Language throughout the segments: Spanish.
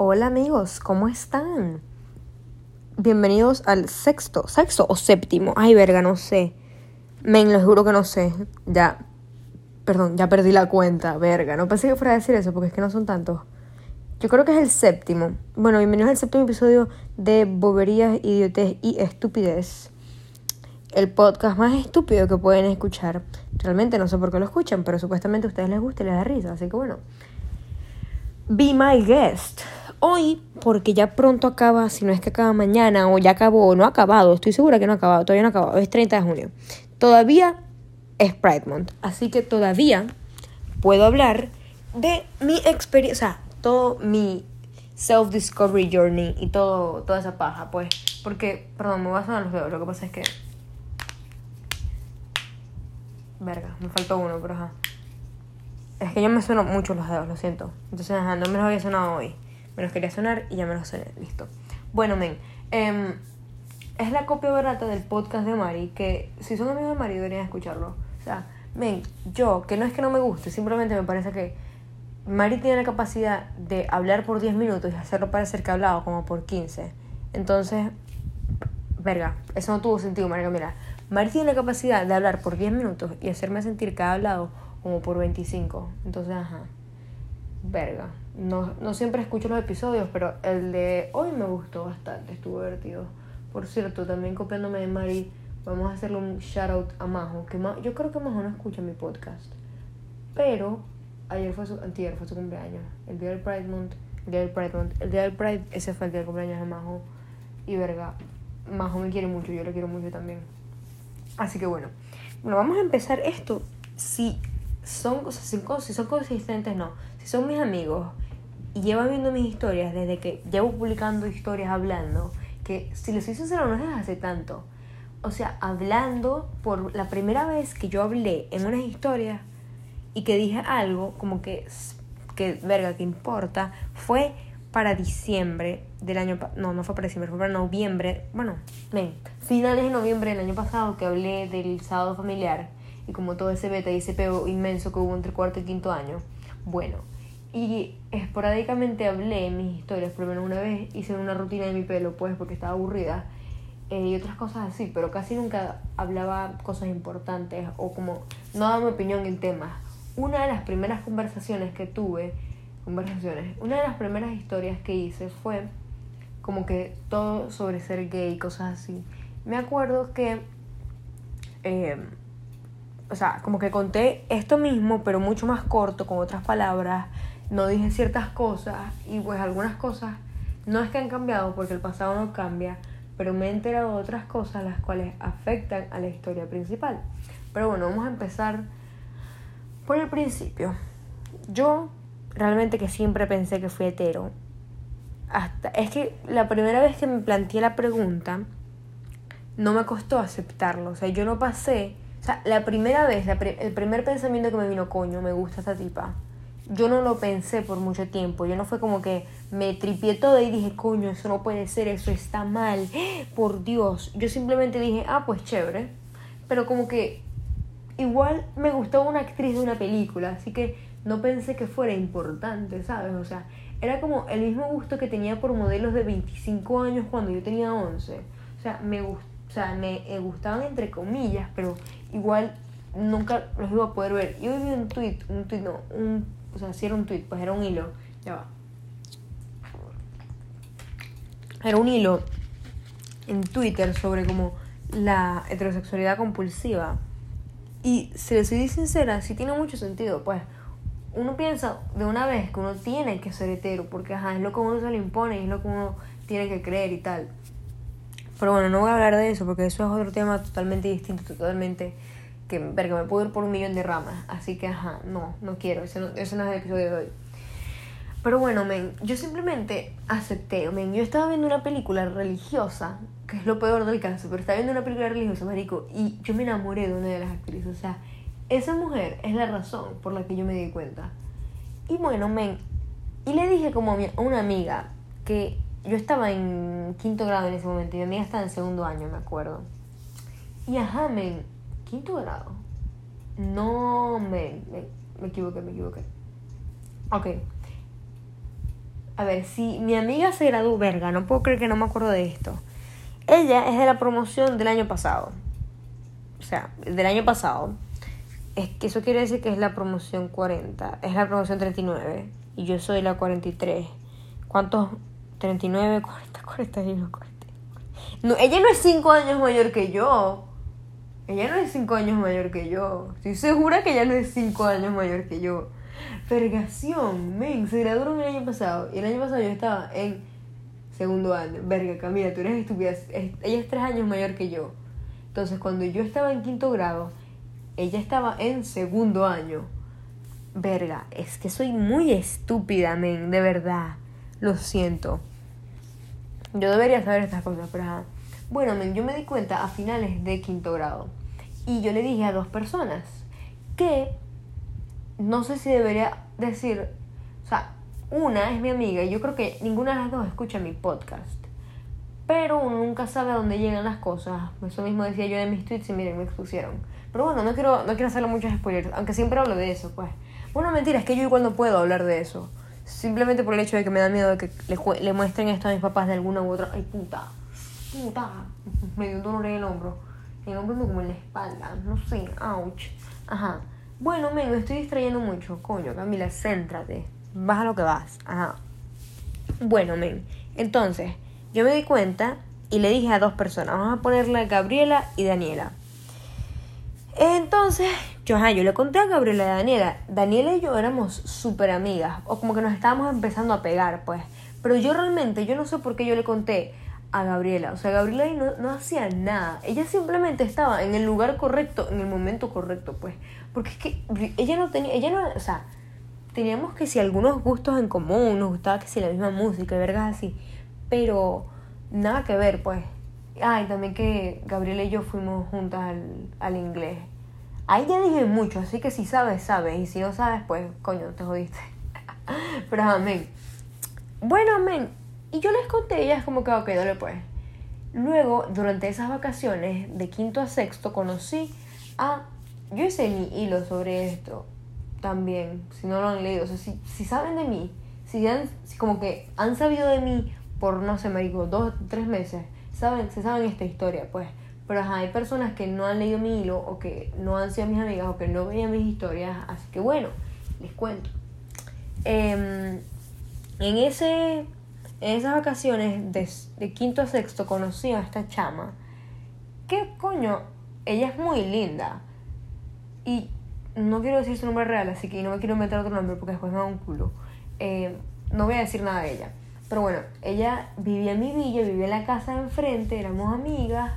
Hola amigos, ¿cómo están? Bienvenidos al sexto, sexto o séptimo. Ay, verga, no sé. Men, lo juro que no sé. Ya, perdón, ya perdí la cuenta, verga. No pensé que fuera a decir eso porque es que no son tantos. Yo creo que es el séptimo. Bueno, bienvenidos al séptimo episodio de Boberías, Idiotez y Estupidez. El podcast más estúpido que pueden escuchar. Realmente no sé por qué lo escuchan, pero supuestamente a ustedes les gusta y les da risa. Así que bueno. Be my guest. Hoy, porque ya pronto acaba, si no es que acaba mañana o ya acabó o no ha acabado, estoy segura que no ha acabado, todavía no ha acabado, es 30 de junio. Todavía es Pride Month, así que todavía puedo hablar de mi experiencia, o sea, todo mi self-discovery journey y todo, toda esa paja, pues, porque, perdón, me voy a sonar los dedos, lo que pasa es que... Verga, me faltó uno, pero ajá. Es que yo me sueno mucho los dedos, lo siento. Entonces, ajá, no me los había sonado hoy. Me los quería sonar y ya me los soné. Listo. Bueno, men. Eh, es la copia barata del podcast de Mari. Que si son amigos de Mari deberían escucharlo. O sea, men, yo, que no es que no me guste, simplemente me parece que Mari tiene la capacidad de hablar por 10 minutos y hacerlo parecer que ha hablado como por 15. Entonces, verga, eso no tuvo sentido, Marica. Mira, Mari tiene la capacidad de hablar por 10 minutos y hacerme sentir que ha hablado como por 25. Entonces, ajá. Verga. No, no siempre escucho los episodios, pero el de hoy me gustó bastante, estuvo divertido. Por cierto, también copiándome de Mari, vamos a hacerle un shout out a Majo, que yo creo que Majo no escucha mi podcast. Pero ayer fue su, antier fue su cumpleaños, el día del Pride Month, el día del Pride Month, el día del Pride, ese fue el día del cumpleaños de Majo. Y verga, Majo me quiere mucho, yo le quiero mucho también. Así que bueno, bueno, vamos a empezar esto. Si son, si son consistentes, no. Si son mis amigos y llevan viendo mis historias desde que llevo publicando historias hablando, que si les soy sincero no es hace tanto. O sea, hablando por la primera vez que yo hablé en unas historias y que dije algo como que, que verga, que importa, fue para diciembre del año no, no fue para diciembre, fue para noviembre, bueno, ven, finales de noviembre del año pasado que hablé del sábado familiar y como todo ese beta y ese peo inmenso que hubo entre cuarto y quinto año. Bueno, y esporádicamente hablé en mis historias, por lo menos una vez hice una rutina de mi pelo, pues porque estaba aburrida, eh, y otras cosas así, pero casi nunca hablaba cosas importantes o como no daba mi opinión en temas. Una de las primeras conversaciones que tuve, conversaciones, una de las primeras historias que hice fue como que todo sobre ser gay, cosas así. Me acuerdo que, eh, o sea, como que conté esto mismo, pero mucho más corto, con otras palabras, no dije ciertas cosas y pues algunas cosas no es que han cambiado porque el pasado no cambia, pero me he enterado de otras cosas las cuales afectan a la historia principal. Pero bueno, vamos a empezar por el principio. Yo realmente que siempre pensé que fui hetero. Hasta, es que la primera vez que me planteé la pregunta, no me costó aceptarlo. O sea, yo no pasé. O sea, la primera vez, el primer pensamiento que me vino, coño, me gusta esta tipa yo no lo pensé por mucho tiempo. Yo no fue como que me tripié todo y dije, coño, eso no puede ser, eso está mal. Por Dios. Yo simplemente dije, ah, pues chévere. Pero como que igual me gustó una actriz de una película, así que no pensé que fuera importante, ¿sabes? O sea, era como el mismo gusto que tenía por modelos de 25 años cuando yo tenía 11. O sea, me, o sea, me gustaban entre comillas, pero igual nunca los iba a poder ver. Yo vi un tweet, un tweet no, un o sea, si era un tweet, pues era un hilo, ya va. Era un hilo en Twitter sobre como la heterosexualidad compulsiva. Y si le soy sincera, sí tiene mucho sentido, pues uno piensa de una vez que uno tiene que ser hetero, porque ajá, es lo que uno se le impone y es lo que uno tiene que creer y tal. Pero bueno, no voy a hablar de eso porque eso es otro tema totalmente distinto, totalmente que verga, me puedo ir por un millón de ramas. Así que, ajá, no, no quiero. Ese no, ese no es el episodio de hoy. Pero bueno, men, yo simplemente acepté, men. Yo estaba viendo una película religiosa, que es lo peor del caso, pero estaba viendo una película religiosa, marico, y yo me enamoré de una de las actrices. O sea, esa mujer es la razón por la que yo me di cuenta. Y bueno, men, y le dije como a una amiga que yo estaba en quinto grado en ese momento y mi amiga estaba en segundo año, me acuerdo. Y ajá, men, quinto grado. No, me, me, me equivoqué, me equivoqué. Ok. A ver, si mi amiga se graduó, verga, no puedo creer que no me acuerdo de esto. Ella es de la promoción del año pasado. O sea, del año pasado. Es que eso quiere decir que es la promoción 40. Es la promoción 39. Y yo soy la 43. ¿Cuántos? 39, 40, 41, 40. No, ella no es 5 años mayor que yo. Ella no es 5 años mayor que yo. Estoy segura que ella no es 5 años mayor que yo. Vergación, men, se graduaron el año pasado. Y el año pasado yo estaba en segundo año. Verga, Camila, tú eres estúpida. Ella es 3 años mayor que yo. Entonces, cuando yo estaba en quinto grado, ella estaba en segundo año. Verga, es que soy muy estúpida, men, de verdad. Lo siento. Yo debería saber estas cosas, pero Bueno, men, yo me di cuenta a finales de quinto grado. Y yo le dije a dos personas que no sé si debería decir, o sea, una es mi amiga y yo creo que ninguna de las dos escucha mi podcast. Pero uno nunca sabe a dónde llegan las cosas. Eso mismo decía yo en mis tweets y miren, me expusieron. Pero bueno, no quiero, no quiero hacerle muchos spoilers, aunque siempre hablo de eso, pues. Bueno, mentira, es que yo igual no puedo hablar de eso. Simplemente por el hecho de que me da miedo de que le, le muestren esto a mis papás de alguna u otra. Ay, puta. Puta. Me dio un dolor en el hombro. Me como en la espalda. No sé. Ouch. Ajá. Bueno, me, estoy distrayendo mucho. Coño, Camila, céntrate. Vas a lo que vas. Ajá. Bueno, men. Entonces, yo me di cuenta y le dije a dos personas. Vamos a ponerle Gabriela y Daniela. Entonces, yo, ajá, yo le conté a Gabriela y a Daniela. Daniela y yo éramos súper amigas. O como que nos estábamos empezando a pegar, pues. Pero yo realmente, yo no sé por qué yo le conté a Gabriela. O sea, Gabriela no, no hacía nada. Ella simplemente estaba en el lugar correcto, en el momento correcto, pues. Porque es que ella no tenía, ella no, o sea, teníamos que si algunos gustos en común, nos gustaba que si la misma música y vergas así. Pero nada que ver, pues. Ay, también que Gabriela y yo fuimos juntas al, al inglés. Ahí ya dije mucho, así que si sabes, sabes. Y si no sabes, pues, coño, te jodiste. Pero amén. Bueno, amén. Y yo les conté, ellas como que, ok, dale pues. Luego, durante esas vacaciones, de quinto a sexto, conocí a... Yo hice mi hilo sobre esto también, si no lo han leído. O sea, si, si saben de mí, si, han, si como que han sabido de mí por, no sé, me digo, dos, tres meses, saben, se saben esta historia, pues. Pero hay personas que no han leído mi hilo o que no han sido mis amigas o que no veían mis historias, así que bueno, les cuento. Em, en ese en esas vacaciones de, de quinto a sexto conocí a esta chama. ¿Qué coño? Ella es muy linda. Y no quiero decir su nombre real, así que no me quiero meter otro nombre porque después me da un culo. Eh, no voy a decir nada de ella. Pero bueno, ella vivía en mi villa, vivía en la casa de enfrente, éramos amigas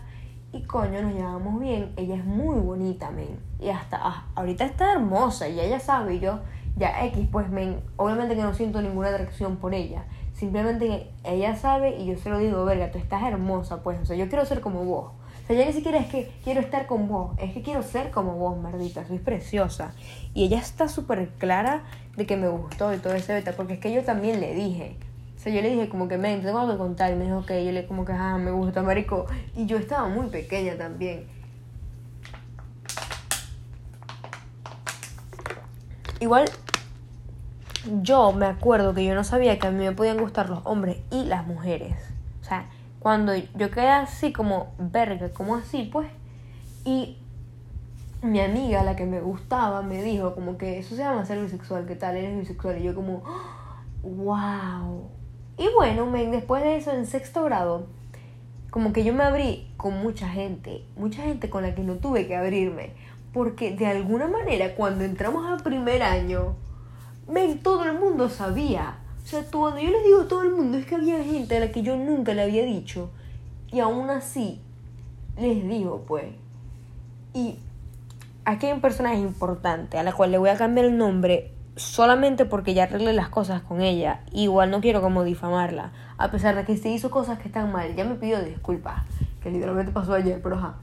y coño, nos llevábamos bien. Ella es muy bonita, men. Y hasta ah, ahorita está hermosa y ella sabe, y yo ya X, pues men, obviamente que no siento ninguna atracción por ella. Simplemente ella sabe y yo se lo digo, verga, tú estás hermosa, pues. O sea, yo quiero ser como vos. O sea, ya ni siquiera es que quiero estar con vos, es que quiero ser como vos, mardita, sois preciosa. Y ella está súper clara de que me gustó y todo ese beta, porque es que yo también le dije. O sea, yo le dije como que, me tengo que contar. Y me dijo que yo le como que, ah, me gusta, marico. Y yo estaba muy pequeña también. Igual yo me acuerdo que yo no sabía que a mí me podían gustar los hombres y las mujeres. O sea, cuando yo quedé así como, verga, como así, pues. Y mi amiga, la que me gustaba, me dijo como que eso se llama ser bisexual, ¿qué tal? Eres bisexual. Y yo como, wow. Y bueno, después de eso, en sexto grado, como que yo me abrí con mucha gente, mucha gente con la que no tuve que abrirme. Porque de alguna manera, cuando entramos al primer año, ven, todo el mundo sabía. O sea, cuando yo les digo todo el mundo, es que había gente a la que yo nunca le había dicho. Y aún así, les digo, pues. Y aquí hay un personaje importante a la cual le voy a cambiar el nombre solamente porque ya arreglé las cosas con ella. Igual no quiero como difamarla. A pesar de que se hizo cosas que están mal. Ya me pidió disculpas. Que literalmente pasó ayer, pero ajá.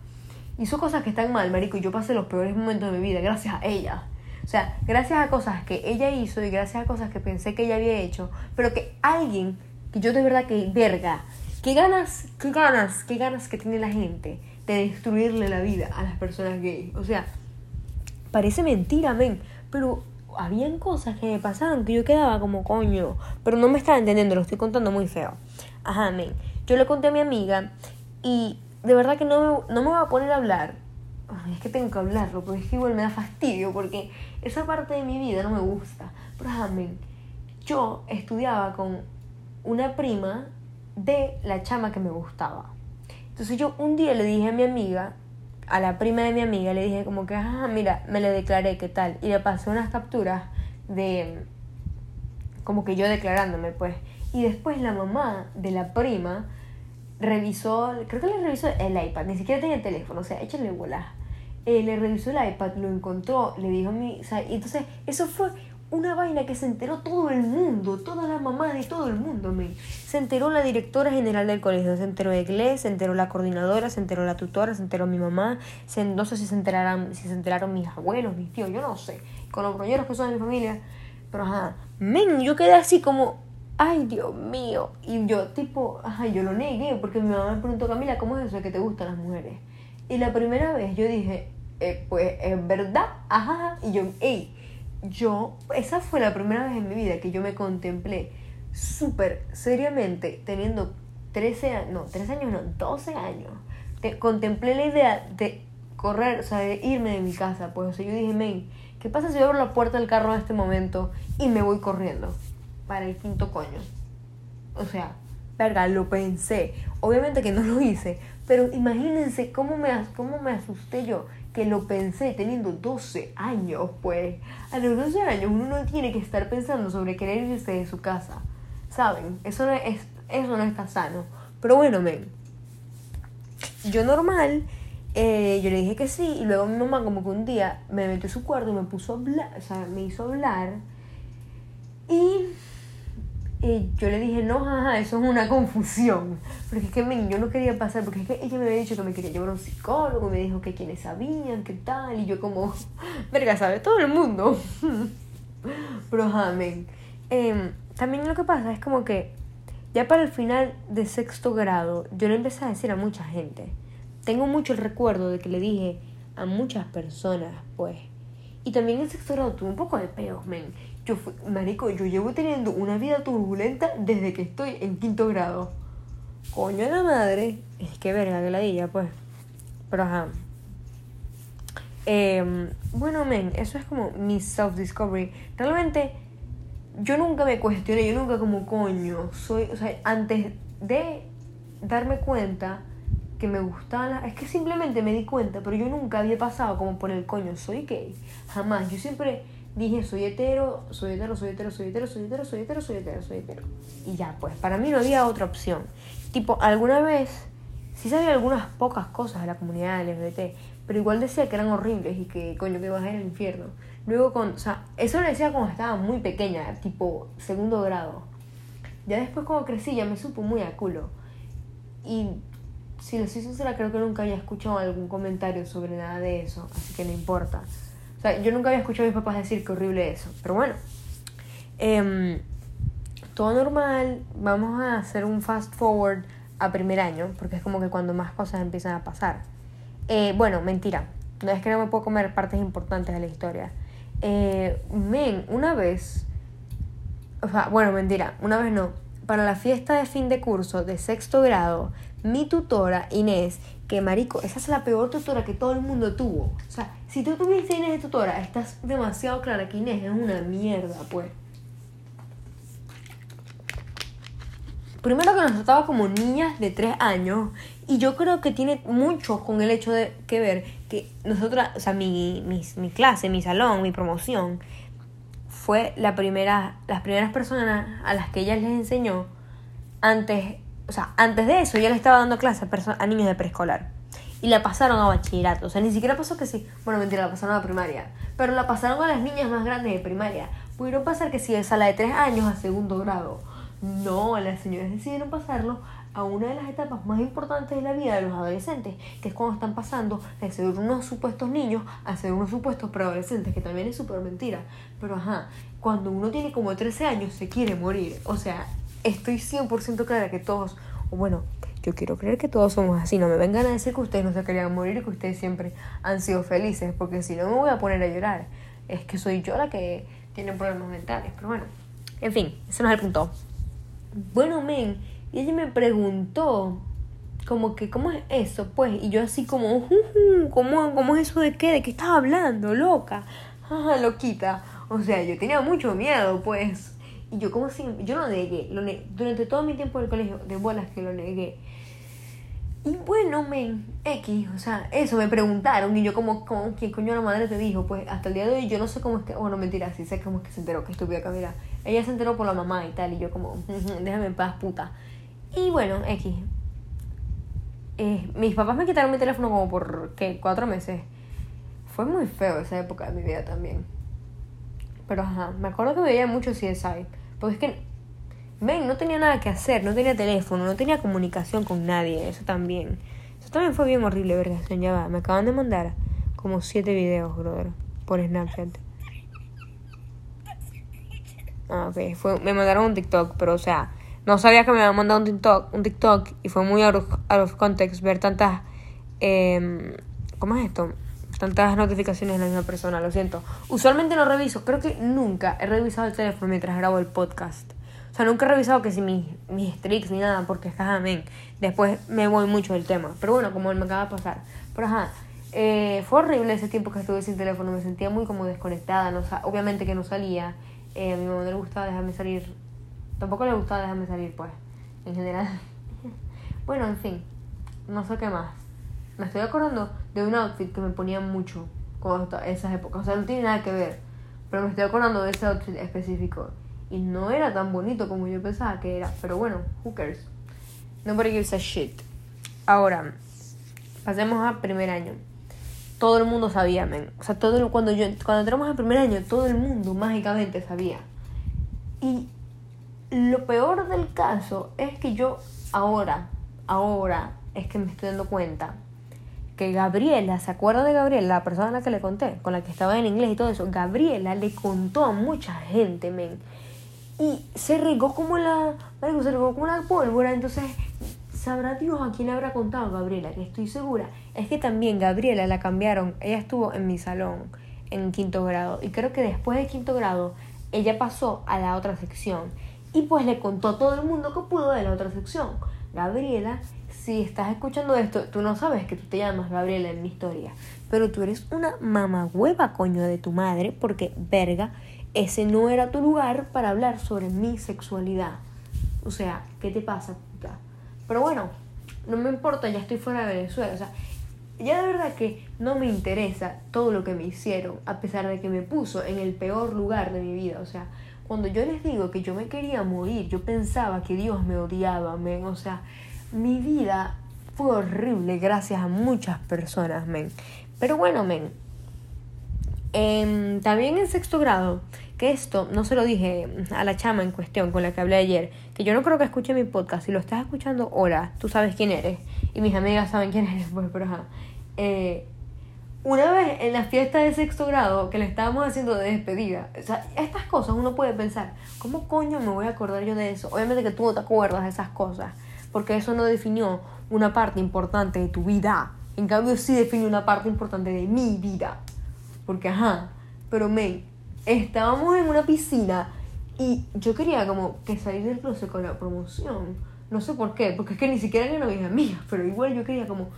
Hizo cosas que están mal, marico. Y yo pasé los peores momentos de mi vida gracias a ella. O sea, gracias a cosas que ella hizo y gracias a cosas que pensé que ella había hecho, pero que alguien, que yo de verdad que verga, qué ganas, qué ganas, qué ganas que tiene la gente de destruirle la vida a las personas gays. O sea, parece mentira, men, pero habían cosas que me pasaban que yo quedaba como coño, pero no me estaba entendiendo, lo estoy contando muy feo. Ajá, men. Yo le conté a mi amiga y de verdad que no no me voy a poner a hablar. Es que tengo que hablarlo, porque es que igual me da fastidio, porque esa parte de mi vida no me gusta. Pero ajá, men. Yo estudiaba con una prima de la chama que me gustaba. Entonces yo un día le dije a mi amiga, a la prima de mi amiga, le dije como que, ah, mira, me le declaré, ¿qué tal? Y le pasé unas capturas de, como que yo declarándome, pues. Y después la mamá de la prima revisó, creo que le revisó el iPad, ni siquiera tenía el teléfono, o sea, échale bolas. Eh, le revisó el iPad, lo encontró, le dijo a mí, o sea, y entonces eso fue una vaina que se enteró todo el mundo, todas las mamás de todo el mundo, me. Se enteró la directora general del colegio, se enteró Inglés, se enteró la coordinadora, se enteró la tutora, se enteró mi mamá, se, no sé si se enteraron, si se enteraron mis abuelos, mis tíos, yo no sé, con los rolleros que son de mi familia, pero ajá, men, yo quedé así como, ay Dios mío, y yo tipo, ajá, yo lo negué, porque mi mamá me preguntó, Camila, ¿cómo es eso de que te gustan las mujeres? Y la primera vez yo dije, eh, pues es verdad, ajá, y yo, ey, yo, esa fue la primera vez en mi vida que yo me contemplé súper seriamente, teniendo 13 años, no, 13 años, no, 12 años. Te, contemplé la idea de correr, o sea, de irme de mi casa. Pues, o sea, yo dije, men, ¿qué pasa si yo abro la puerta del carro en este momento y me voy corriendo para el quinto coño? O sea, verga, lo pensé. Obviamente que no lo hice, pero imagínense cómo me, cómo me asusté yo que lo pensé teniendo 12 años, pues. A los 12 años uno no tiene que estar pensando sobre querer irse de su casa. ¿Saben? Eso no, es, eso no está sano. Pero bueno, men. Yo normal, eh, yo le dije que sí, y luego mi mamá como que un día me metió en su cuarto y me puso a hablar, o sea, me hizo hablar. Y y yo le dije, no, jaja, eso es una confusión. Porque es que yo no quería pasar, porque es que ella me había dicho que me quería llevar a un psicólogo, me dijo que quienes sabían, qué tal, y yo como, verga, sabe todo el mundo. Pero, amén. Em, también lo que pasa es como que ya para el final de sexto grado, yo le empecé a decir a mucha gente. Tengo mucho el recuerdo de que le dije a muchas personas, pues. Y también en sexto grado tuve un poco de peos, men. Yo marico, yo llevo teniendo una vida turbulenta desde que estoy en quinto grado. Coño de la madre. Es que verga que la dilla, pues. Pero ajá. Em, bueno, men, eso es como mi self-discovery. Realmente, yo nunca me cuestioné, yo nunca como coño. Soy, o sea, antes de darme cuenta que me gustaba Es que simplemente me di cuenta, pero yo nunca había pasado como por el coño, soy gay. Jamás. Yo siempre dije, soy hetero, soy hetero, soy hetero, soy hetero, soy hetero, soy hetero, soy hetero, soy hetero. Y ya, pues, para mí no había otra opción. Tipo, alguna vez, sí sabía algunas pocas cosas de la comunidad LGBT, pero igual decía que eran horribles y que, coño, que ibas a ir al infierno. Luego, con, o sea, eso lo decía cuando estaba muy pequeña, tipo, segundo grado. Ya después, cuando crecí, ya me supo muy a culo. Y si lo soy sincera, creo que nunca había escuchado algún comentario sobre nada de eso, así que no importa. O sea, yo nunca había escuchado a mis papás decir que horrible eso. Pero bueno, em, todo normal. Vamos a hacer un fast forward a primer año, porque es como que cuando más cosas empiezan a pasar. Eh, bueno, mentira. No es que no me puedo comer partes importantes de la historia. Eh, men, una vez. O sea, bueno, mentira. Una vez no. Para la fiesta de fin de curso de sexto grado, mi tutora, Inés, que marico, esa es la peor tutora que todo el mundo tuvo. O sea, si tú tuviste Inés de tutora, estás demasiado clara que Inés es una mierda, pues. Primero que nos trataba como niñas de 3 años y yo creo que tiene mucho con el hecho de que ver que nosotras, o sea, mi, mi, mi clase, mi salón, mi promoción, fue la primera, las primeras personas a las que ella les enseñó antes o sea, antes de eso ya le estaba dando clases a, a niños de preescolar. Y la pasaron a bachillerato. O sea, ni siquiera pasó que sí. Bueno, mentira, la pasaron a primaria. Pero la pasaron a las niñas más grandes de primaria. Pudieron pasar que sí, esa la de tres años a segundo grado. No, las señoras decidieron pasarlo a una de las etapas más importantes de la vida de los adolescentes, que es cuando están pasando de ser unos supuestos niños a ser unos supuestos preadolescentes, que también es súper mentira. Pero ajá, cuando uno tiene como 13 años se quiere morir. O sea, estoy 100% clara que todos, o bueno, yo quiero creer que todos somos así. No me vengan a decir que ustedes no se querían morir y que ustedes siempre han sido felices, porque si no me voy a poner a llorar. Es que soy yo la que tiene problemas mentales, pero bueno. En fin, ese no es el punto. Bueno, men, y ella me preguntó como que, ¿cómo es eso? Pues, y yo así como, ¿cómo, ¿cómo es eso de qué? ¿De qué estás hablando, loca? Loquita. O sea, yo tenía mucho miedo, pues. Y yo como si, yo lo negué, lo durante todo mi tiempo en el colegio, de bolas que lo negué. Y bueno, men, X, o sea, eso me preguntaron y yo como, como ¿quién coño la madre te dijo? Pues hasta el día de hoy yo no sé cómo es que, bueno, mentira, sí sé cómo es que se enteró, que estúpida Camila. Ella se enteró por la mamá y tal, y yo como, déjame en paz, puta. Y bueno, X. Eh, mis papás me quitaron mi teléfono como por, ¿qué? Cuatro meses. Fue muy feo esa época de mi vida también. Pero ajá, me acuerdo que veía mucho CSI. Porque es que Ven, no tenía nada que hacer, no tenía teléfono, no tenía comunicación con nadie, eso también. Eso también fue bien horrible, ¿verdad? Ya va, me acaban de mandar como siete videos, brother, por Snapchat. Ah, ok, fue, me mandaron un TikTok, pero o sea, no sabía que me habían mandado un TikTok, un TikTok y fue muy out of, context ver tantas, eh, ¿cómo es esto? Tantas notificaciones de la misma persona, lo siento. Usualmente no reviso, creo que nunca he revisado el teléfono mientras grabo el podcast sea, nunca he revisado que si mis, mis streaks ni nada, porque estás amén. Después me voy mucho del tema. Pero bueno, como me acaba de pasar. Pero ajá, eh, fue horrible ese tiempo que estuve sin teléfono. Me sentía muy como desconectada. No, obviamente que no salía. Eh, a mi mamá no le gustaba dejarme salir. Tampoco le gustaba dejarme salir, pues, en general. bueno, en fin, no sé qué más. Me estoy acordando de un outfit que me ponía mucho con esas épocas. O sea, no tiene nada que ver. Pero me estoy acordando de ese outfit específico. Y no era tan bonito como yo pensaba que era. Pero bueno, who cares? Nobody gives a shit. Ahora, pasemos a primer año. Todo el mundo sabía, men. O sea, todo cuando yo cuando entramos al primer año, todo el mundo mágicamente sabía. Y lo peor del caso es que yo ahora, ahora es que me estoy dando cuenta que Gabriela, ¿se acuerda de Gabriela, la persona a la que le conté, con la que estaba en inglés y todo eso? Gabriela le contó a mucha gente, men y se regó como la. se regó como la pólvora. Entonces, sabrá Dios a quién le habrá contado Gabriela, que estoy segura. Es que también Gabriela la cambiaron. Ella estuvo en mi salón en quinto grado. Y creo que después de quinto grado, ella pasó a la otra sección. Y pues le contó a todo el mundo que pudo de la otra sección. Gabriela, si estás escuchando esto, tú no sabes que tú te llamas Gabriela en mi historia. Pero tú eres una mamagüeva, coño, de tu madre, porque verga ese no era tu lugar para hablar sobre mi sexualidad. O sea, ¿qué te pasa, puta? Pero bueno, no me importa, ya estoy fuera de Venezuela. O sea, ya de verdad que no me interesa todo lo que me hicieron, a pesar de que me puso en el peor lugar de mi vida. O sea, cuando yo les digo que yo me quería morir, yo pensaba que Dios me odiaba, men. O sea, mi vida fue horrible gracias a muchas personas, men. Pero bueno, men, Em, también en sexto grado, que esto no se lo dije a la chama en cuestión con la que hablé ayer, que yo no creo que escuche mi podcast. Si lo estás escuchando, hola, tú sabes quién eres. Y mis amigas saben quién eres, pues, pero ajá. Eh, una vez en la fiesta de sexto grado que le estábamos haciendo de despedida, o sea, estas cosas uno puede pensar, ¿cómo coño me voy a acordar yo de eso? Obviamente que tú no te acuerdas de esas cosas, porque eso no definió una parte importante de tu vida. En cambio, sí define una parte importante de mi vida. Porque, ajá, pero me estábamos en una piscina y yo quería como que salir del closet con la promoción. No sé por qué, porque es que ni siquiera eran novias amigas, pero igual yo quería como...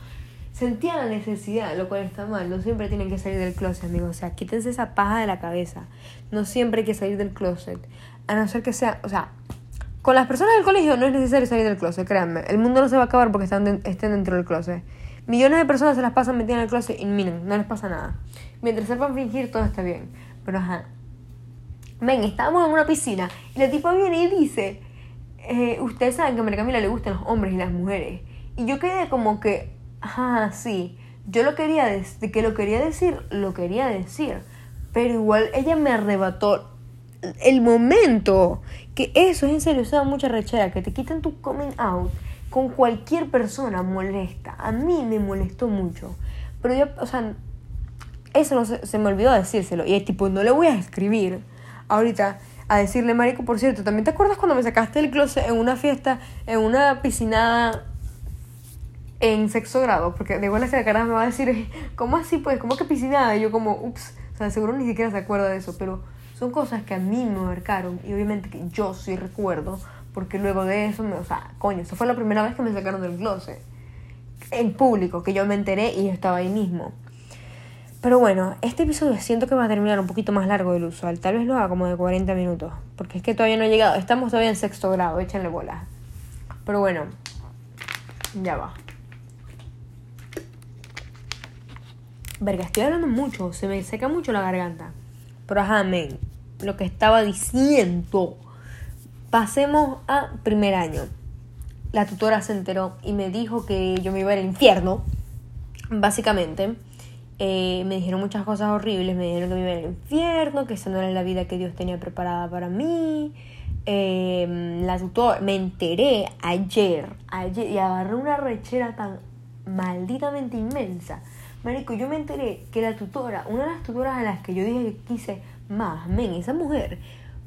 Sentía la necesidad, lo cual está mal. No siempre tienen que salir del closet, amigos. O sea, quítense esa paja de la cabeza. No siempre hay que salir del closet. A no ser que sea, o sea, con las personas del colegio no es necesario salir del closet, créanme. El mundo no se va a acabar porque están estén dentro del closet. Millones de personas se las pasan metidas en el closet y miren, no les pasa nada. Mientras sepan fingir, todo está bien. Pero ajá. Ven, estábamos en una piscina y la tipa viene y dice, eh, ustedes saben que a María Camila le gustan los hombres y las mujeres. Y yo quedé como que, ajá, sí. Yo lo quería decir, que lo quería decir, lo quería decir. Pero igual ella me arrebató el momento. Que eso es en serio, se da mucha rechera. Que te quiten tu coming out con cualquier persona molesta. A mí me molestó mucho. Pero yo, o sea, eso no se, me olvidó decírselo. Y es tipo, no le voy a escribir ahorita a decirle, Marico, por cierto, ¿también te acuerdas cuando me sacaste el closet en una fiesta, en una piscina en sexto grado? Porque de igual la cara me va a decir, ¿cómo así pues? ¿Cómo que piscina? Y yo como, ups, o sea, seguro ni siquiera se acuerda de eso, pero son cosas que a mí me marcaron y obviamente que yo sí recuerdo, porque luego de eso, me, o sea, coño, esa fue la primera vez que me sacaron del closet. En público, que yo me enteré y yo estaba ahí mismo. Pero bueno, este episodio siento que va a terminar un poquito más largo del usual. Tal vez lo haga como de 40 minutos. Porque es que todavía no he llegado. Estamos todavía en sexto grado, échenle bola. Pero bueno, ya va. Verga, estoy hablando mucho. Se me seca mucho la garganta. Pero ajá, men. Lo que estaba diciendo. Pasemos a primer año. La tutora se enteró y me dijo que yo me iba al infierno. Básicamente eh, me dijeron muchas cosas horribles, me dijeron que me iba al infierno, que esa no era la vida que Dios tenía preparada para mí. Eh, la tutora, me enteré ayer, ayer, y agarré una rechera tan malditamente inmensa. Marico, yo me enteré que la tutora, una de las tutoras a las que yo dije que quise más, men, esa mujer,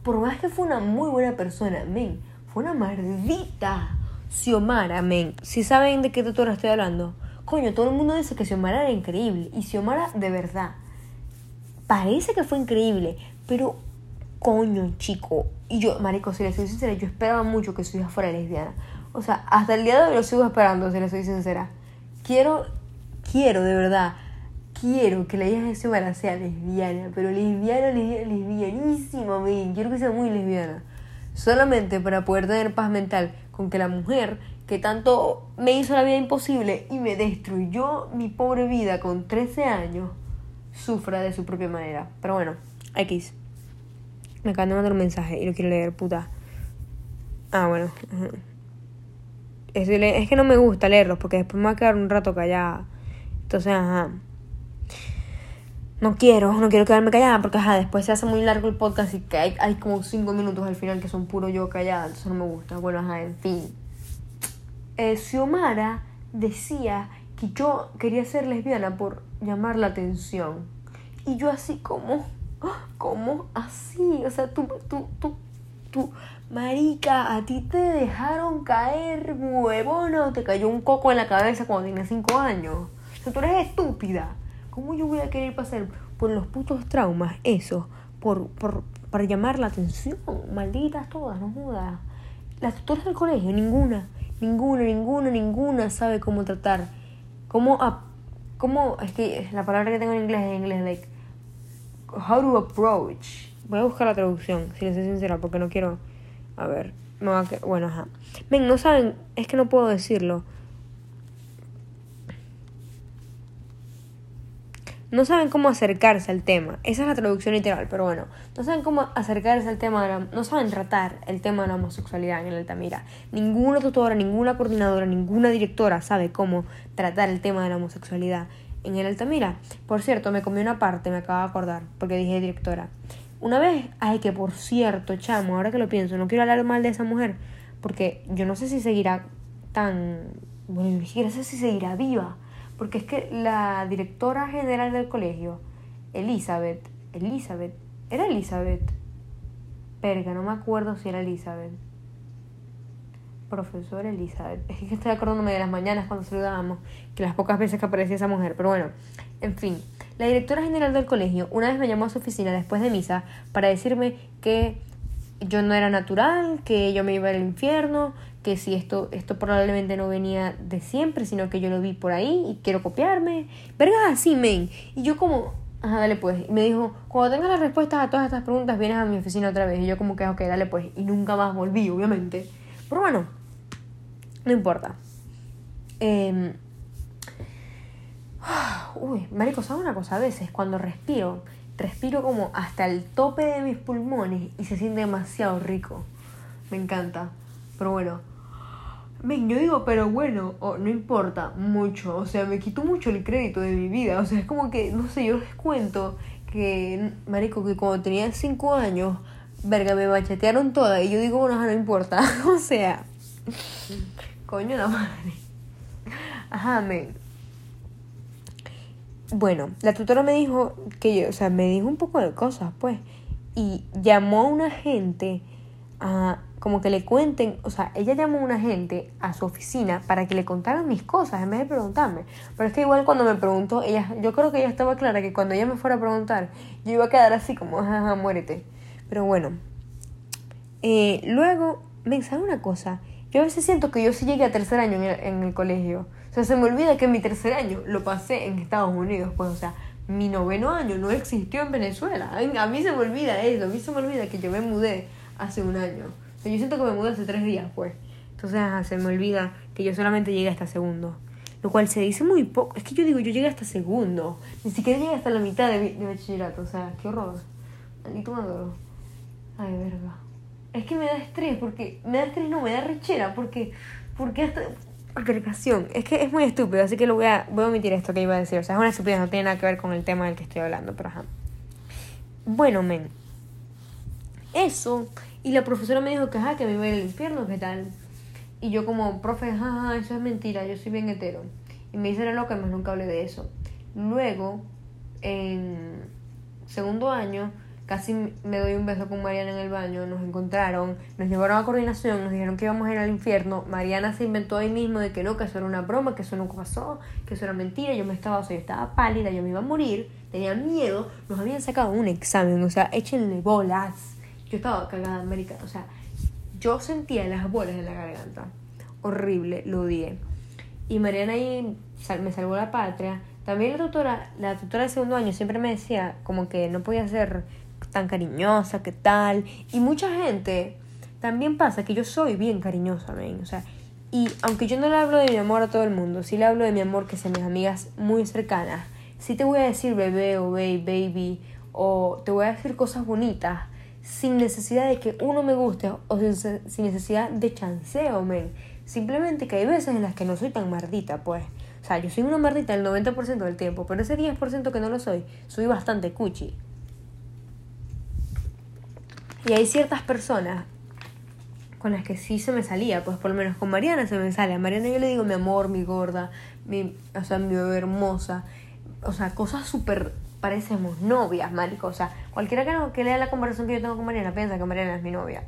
por más que fue una muy buena persona, men, fue una maldita Xiomara, men. Si saben de qué tutora estoy hablando, Coño, todo el mundo dice que Xiomara era increíble. Y Xiomara, de verdad, parece que fue increíble. Pero, coño, chico. Y yo, marico, si le soy sincera, yo esperaba mucho que su hija fuera lesbiana. O sea, hasta el día de hoy lo sigo esperando, si le soy sincera. Quiero, quiero, de verdad, quiero que la hija de Xiomara sea lesbiana. Pero lesbiana, lesbiana, lesbianísima, man. Quiero que sea muy lesbiana. Solamente para poder tener paz mental con que la mujer que tanto me hizo la vida imposible y me destruyó mi pobre vida con 13 años, sufra de su propia manera. Pero bueno, X. Me acaban de mandar un mensaje y lo quiero leer, puta. Ah, bueno. Es que no me gusta leerlos porque después me va a quedar un rato callada. Entonces, ajá. No quiero, no quiero quedarme callada porque ajá, después se hace muy largo el podcast y que hay, hay como 5 minutos al final que son puro yo callada, entonces no me gusta. Bueno, ajá, en fin eh, Xiomara decía que yo quería ser lesbiana por llamar la atención. Y yo así como, ¿cómo así? O sea, tú, tú, tú, tú, marica, a ti te dejaron caer huevona o te cayó un coco en la cabeza cuando tenías cinco años. O sea, tú eres estúpida. ¿Cómo yo voy a querer pasar por los putos traumas, eso, por, por, para llamar la atención? Malditas todas, no jodas. Las tutoras del colegio, ninguna Ninguna, ninguna, ninguna sabe cómo tratar. Cómo, cómo, es que la palabra que tengo en inglés es en inglés, like, how to approach. Voy a buscar la traducción, si les soy sincera, porque no quiero, a ver, me va a bueno, ajá. Ven, no saben, es que no puedo decirlo. No saben cómo acercarse al tema. Esa es la traducción literal, pero bueno, no saben cómo acercarse al tema, de la, no saben tratar el tema de la homosexualidad en el Altamira. Ninguna tutora, ninguna coordinadora, ninguna directora sabe cómo tratar el tema de la homosexualidad en el Altamira. Por cierto, me comí una parte, me acabo de acordar, porque dije directora. Una vez, ay, que por cierto, chamo, ahora que lo pienso, no quiero hablar mal de esa mujer, porque yo no sé si seguirá tan, bueno, ni siquiera sé si seguirá viva porque es que la directora general del colegio, Elizabeth, Elizabeth, era Elizabeth. Perga, no me acuerdo si era Elizabeth. Profesora Elizabeth. Es que estoy acordándome de las mañanas cuando saludábamos, que las pocas veces que aparecía esa mujer. Pero bueno, en fin. La directora general del colegio una vez me llamó a su oficina después de misa para decirme que yo no era natural, que yo me iba al infierno, que si esto, esto probablemente no venía de siempre, sino que yo lo vi por ahí y quiero copiarme. Verga así, men. Y yo como, ajá, dale pues. Y me dijo, cuando tengas las respuestas a todas estas preguntas, vienes a mi oficina otra vez. Y yo como que, ok, dale pues. Y nunca más volví, obviamente. Pero bueno, no importa. Eh, uy, marico, ¿sabes una cosa? A veces cuando respiro, respiro como hasta el tope de mis pulmones y se siente demasiado rico. Me encanta. Pero bueno, Ven, yo digo, pero bueno, no importa mucho, o sea, me quito mucho el crédito de mi vida, o sea, es como que, no sé, yo les cuento que, marico, que cuando tenía 5 años, verga, me bachetearon toda y yo digo, bueno, no importa, o sea, coño la madre. Ajá, men. Bueno, la tutora me dijo que yo, o sea, me dijo un poco de cosas, pues, y llamó a una gente a como que le cuenten, o sea, ella llamó a una gente a su oficina para que le contaran mis cosas en vez de preguntarme. Pero es que igual cuando me preguntó, ella, yo creo que ella estaba clara que cuando ella me fuera a preguntar, yo iba a quedar así como, jaja, muérete. Pero bueno. Eh, luego, me ¿sabe una cosa? Yo a veces siento que yo sí llegué a tercer año en el, en el colegio. O sea, se me olvida que mi tercer año lo pasé en Estados Unidos, pues, o sea, mi noveno año no existió en Venezuela. A mí se me olvida eso, a mí se me olvida que yo me mudé hace un año. Sea, yo siento que me mudé hace tres días, pues. Entonces, se me olvida que yo solamente llegué hasta segundo. Lo cual se dice muy poco. Es que yo digo, yo llegué hasta segundo. Ni siquiera llegué hasta la mitad de, de bachillerato. O sea, qué horror. Maldito maduro. Ay, verga. Es que me da estrés, porque. Me da estrés, no, me da rechera, porque. Porque hasta. Agregación. Es que es muy estúpido, así que lo voy a, voy a omitir esto que iba a decir. O sea, es una estupidez, no tiene nada que ver con el tema del que estoy hablando, pero ajá. Bueno, men. Eso. Y la profesora me dijo que, ajá, que me iba a ir al infierno, ¿qué tal? Y yo como, profe, jaja, eso es mentira, yo soy bien hetero. Y me dice la loca, más nunca hablé de eso. Luego, en segundo año, casi me doy un beso con Mariana en el baño, nos encontraron, nos llevaron a coordinación, nos dijeron que íbamos a ir al infierno. Mariana se inventó ahí mismo de que no, que eso era una broma, que eso nunca pasó, que eso era mentira. Yo me estaba, o sea, yo estaba pálida, yo me iba a morir, tenía miedo, nos habían sacado un examen, o sea, échenle bolas. Yo estaba cagada, América, o sea, yo sentía las bolas en la garganta. Horrible, lo odié. Y Mariana ahí me salvó la patria. También la tutora, la tutora de segundo año siempre me decía como que no podía ser tan cariñosa, que tal. Y mucha gente también pasa que yo soy bien cariñosa, ¿ven? O sea, y aunque yo no le hablo de mi amor a todo el mundo, sí le hablo de mi amor que sean mis amigas muy cercanas. Sí te voy a decir bebé o baby, baby, o te voy a decir cosas bonitas sin necesidad de que uno me guste o sin, necesidad de chanceo, men. Simplemente que hay veces en las que no soy tan mardita, pues. O sea, yo soy una mardita el 90% del tiempo, pero ese 10% que no lo soy, soy bastante cuchi. Y hay ciertas personas con las que sí se me salía, pues por lo menos con Mariana se me sale. A Mariana yo le digo mi amor, mi gorda, mi, o sea, mi bebé hermosa. O sea, cosas súper parecemos novias, marico. O sea, cualquiera que, no, que lea la conversación que yo tengo con Mariana piensa que Mariana es mi novia.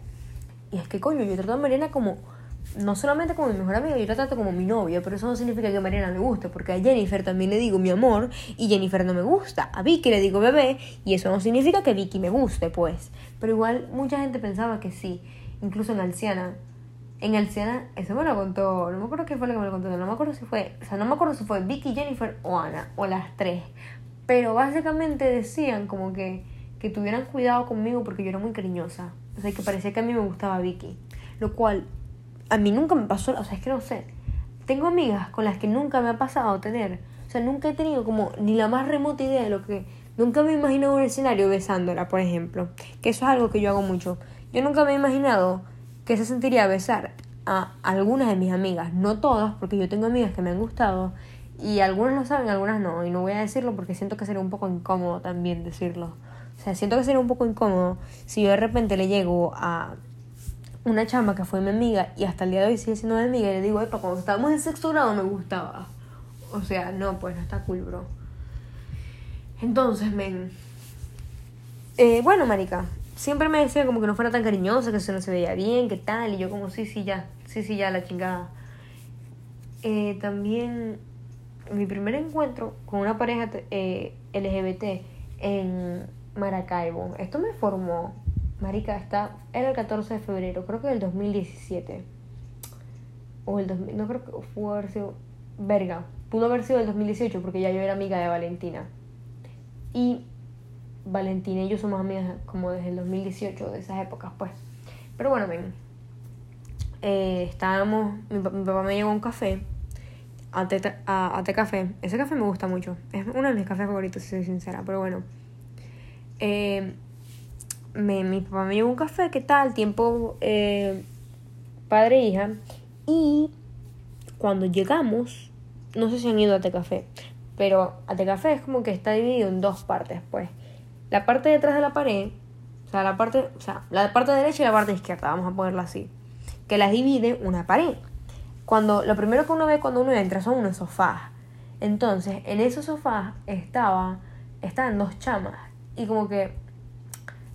Y es que, coño, yo trato a Mariana como, no solamente como mi mejor amiga, yo la trato como mi novia, pero eso no significa que a Mariana me guste, porque a Jennifer también le digo mi amor y Jennifer no me gusta. A Vicky le digo bebé y eso no significa que Vicky me guste, pues. Pero igual mucha gente pensaba que sí, incluso en Alciana. En Alciana, eso me lo contó, no me acuerdo qué fue lo que me lo contó, no me acuerdo si fue, o sea, no me acuerdo si fue Vicky, Jennifer o Ana, o las tres. Pero básicamente decían como que, que tuvieran cuidado conmigo porque yo era muy cariñosa. O sea, que parecía que a mí me gustaba Vicky. Lo cual a mí nunca me pasó, o sea, es que no sé. Tengo amigas con las que nunca me ha pasado tener. O sea, nunca he tenido como ni la más remota idea de lo que... Nunca me he imaginado un escenario besándola, por ejemplo. Que eso es algo que yo hago mucho. Yo nunca me he imaginado que se sentiría besar a algunas de mis amigas. No todas, porque yo tengo amigas que me han gustado y algunos lo saben, algunas no. Y no voy a decirlo porque siento que sería un poco incómodo también decirlo. O sea, siento que sería un poco incómodo si yo de repente le llego a una chama que fue mi amiga y hasta el día de hoy sigue siendo mi amiga y le digo, epa, cuando estábamos en sexto grado me gustaba. O sea, no, pues no está cool, bro. Entonces, men. Eh, bueno, marica, siempre me decía como que no fuera tan cariñosa, que eso no se veía bien, que tal, y yo como, sí, sí, ya, sí, sí, ya, la chingada. Eh, también mi primer encuentro con una pareja eh, LGBT en Maracaibo. Esto me formó, marica, está, era el 14 de febrero, creo que del 2017. O el 2000, no creo que fue haber sido, verga, pudo haber sido el 2018 porque ya yo era amiga de Valentina. Y Valentina y yo somos amigas como desde el 2018, de esas épocas, pues. Pero bueno, ven. Eh, estábamos, mi, papá me llevó un café a té, a, café. Ese café me gusta mucho. Es uno de mis cafés favoritos, si soy sincera. Pero bueno. Eh, me, mi papá me llevó un café, ¿qué tal? Tiempo eh, padre e hija. Y cuando llegamos, no sé si han ido a té café, pero a té café es como que está dividido en dos partes, pues. La parte detrás de la pared, o sea, la parte, o sea, la parte derecha y la parte izquierda, vamos a ponerlo así, que las divide una pared cuando lo primero que uno ve cuando uno entra son unos sofás. Entonces, en esos sofás estaba, estaban dos chamas. Y como que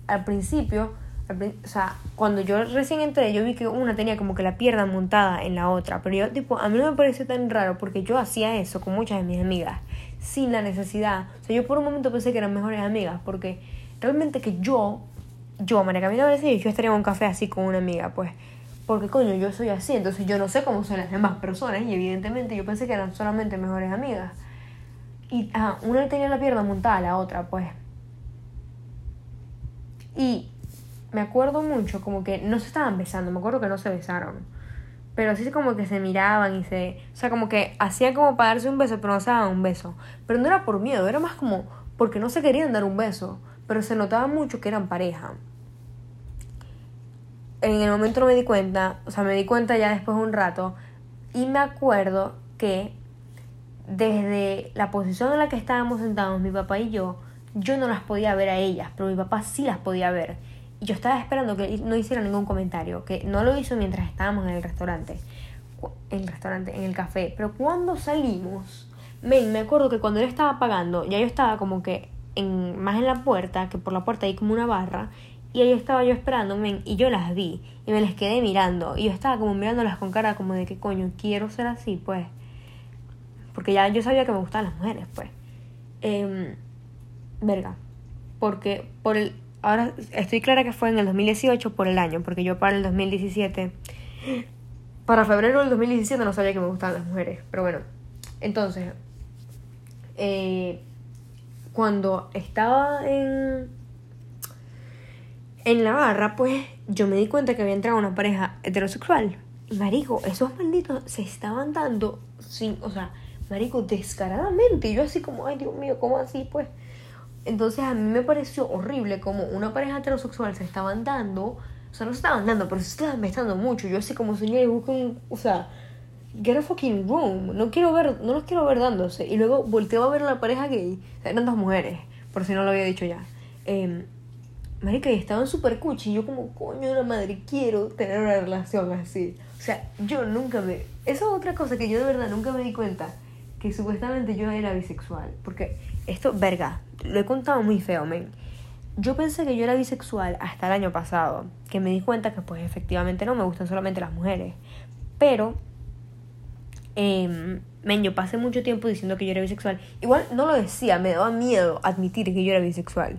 al principio, o sea, cuando yo recién entré, yo vi que una tenía como que la pierna montada en la otra. Pero yo, tipo, a mí no me pareció tan raro porque yo hacía eso con muchas de mis amigas, sin la necesidad. O sea, yo por un momento pensé que eran mejores amigas porque realmente que yo yo, María Camila Valecillo, yo estaría en un café así con una amiga, pues. Porque coño, yo soy así, entonces yo no sé cómo son las demás personas y evidentemente yo pensé que eran solamente mejores amigas. Y ah, una tenía la pierna montada a la otra, pues. Y me acuerdo mucho como que no se estaban besando, me acuerdo que no se besaron. Pero así como que se miraban y se... O sea, como que hacían como para un beso, pero no se daban un beso. Pero no era por miedo, era más como porque no se querían dar un beso. Pero se notaba mucho que eran pareja en el momento no me di cuenta, o sea, me di cuenta ya después de un rato, y me acuerdo que desde la posición en la que estábamos sentados, mi papá y yo, yo no las podía ver a ellas, pero mi papá sí las podía ver. Y yo estaba esperando que no hiciera ningún comentario, que no lo hizo mientras estábamos en el restaurante, en el restaurante, en el café. Pero cuando salimos, me, me acuerdo que cuando él estaba pagando, ya yo estaba como que en, más en la puerta, que por la puerta hay como una barra, y ahí estaba yo esperándome y yo las vi y me las quedé mirando y yo estaba como mirándolas con cara como de que coño, quiero ser así, pues. Porque ya yo sabía que me gustaban las mujeres, pues. Eh, verga. Porque por el... Ahora estoy clara que fue en el 2018 por el año, porque yo para el 2017... Para febrero del 2017 no sabía que me gustaban las mujeres, pero bueno. Entonces, eh, cuando estaba en en la barra, pues yo me di cuenta que había entrado una pareja heterosexual. Marico, esos malditos se estaban dando sin, o sea, marico, descaradamente. Y yo así como, ay Dios mío, ¿cómo así? Pues. Entonces a mí me pareció horrible como una pareja heterosexual se estaban dando, o sea, no se estaban dando, pero se estaban besando mucho. Yo así como señor, busco un, o sea, get a fucking room. No quiero ver, no los quiero ver dándose. Y luego volteo a ver a la pareja gay. eran dos mujeres, por si no lo había dicho ya. Eh, Marica, y estaban súper cuchi. Y yo, como, coño de la madre, quiero tener una relación así. O sea, yo nunca me. Esa es otra cosa que yo de verdad nunca me di cuenta. Que supuestamente yo era bisexual. Porque esto, verga, lo he contado muy feo, men. Yo pensé que yo era bisexual hasta el año pasado. Que me di cuenta que, pues, efectivamente no me gustan solamente las mujeres. Pero. Eh, men, yo pasé mucho tiempo diciendo que yo era bisexual. Igual no lo decía, me daba miedo admitir que yo era bisexual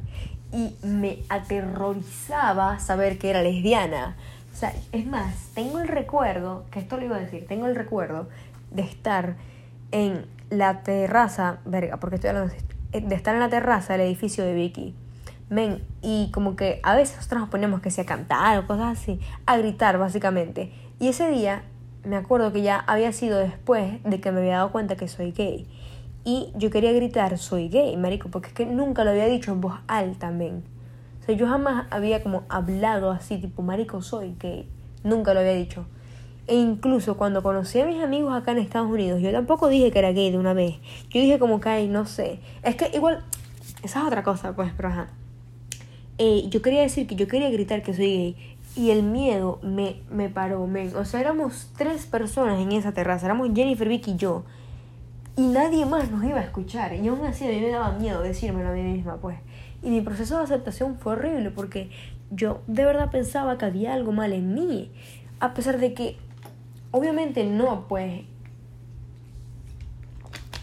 y me aterrorizaba saber que era lesbiana. O sea, es más, tengo el recuerdo, que esto lo iba a decir, tengo el recuerdo de estar en la terraza, verga, porque estoy hablando de estar en la terraza del edificio de Vicky. Men, y como que a veces nosotros nos ponemos que sea a cantar o cosas así, a gritar básicamente. Y ese día me acuerdo que ya había sido después de que me había dado cuenta que soy gay. Y yo quería gritar, soy gay, marico, porque es que nunca lo había dicho en voz alta también. O sea, yo jamás había como hablado así, tipo, marico, soy gay. Nunca lo había dicho. E incluso cuando conocí a mis amigos acá en Estados Unidos, yo tampoco dije que era gay de una vez. Yo dije como que, ay, no sé. Es que igual, esa es otra cosa, pues, pero ajá. Eh, yo quería decir que yo quería gritar que soy gay. Y el miedo me, me paró, men. O sea, éramos tres personas en esa terraza. Éramos Jennifer, Vicky y yo y nadie más nos iba a escuchar. Y aún así a mí me daba miedo decírmelo a mí misma, pues. Y mi proceso de aceptación fue horrible porque yo de verdad pensaba que había algo mal en mí. A pesar de que, obviamente no, pues.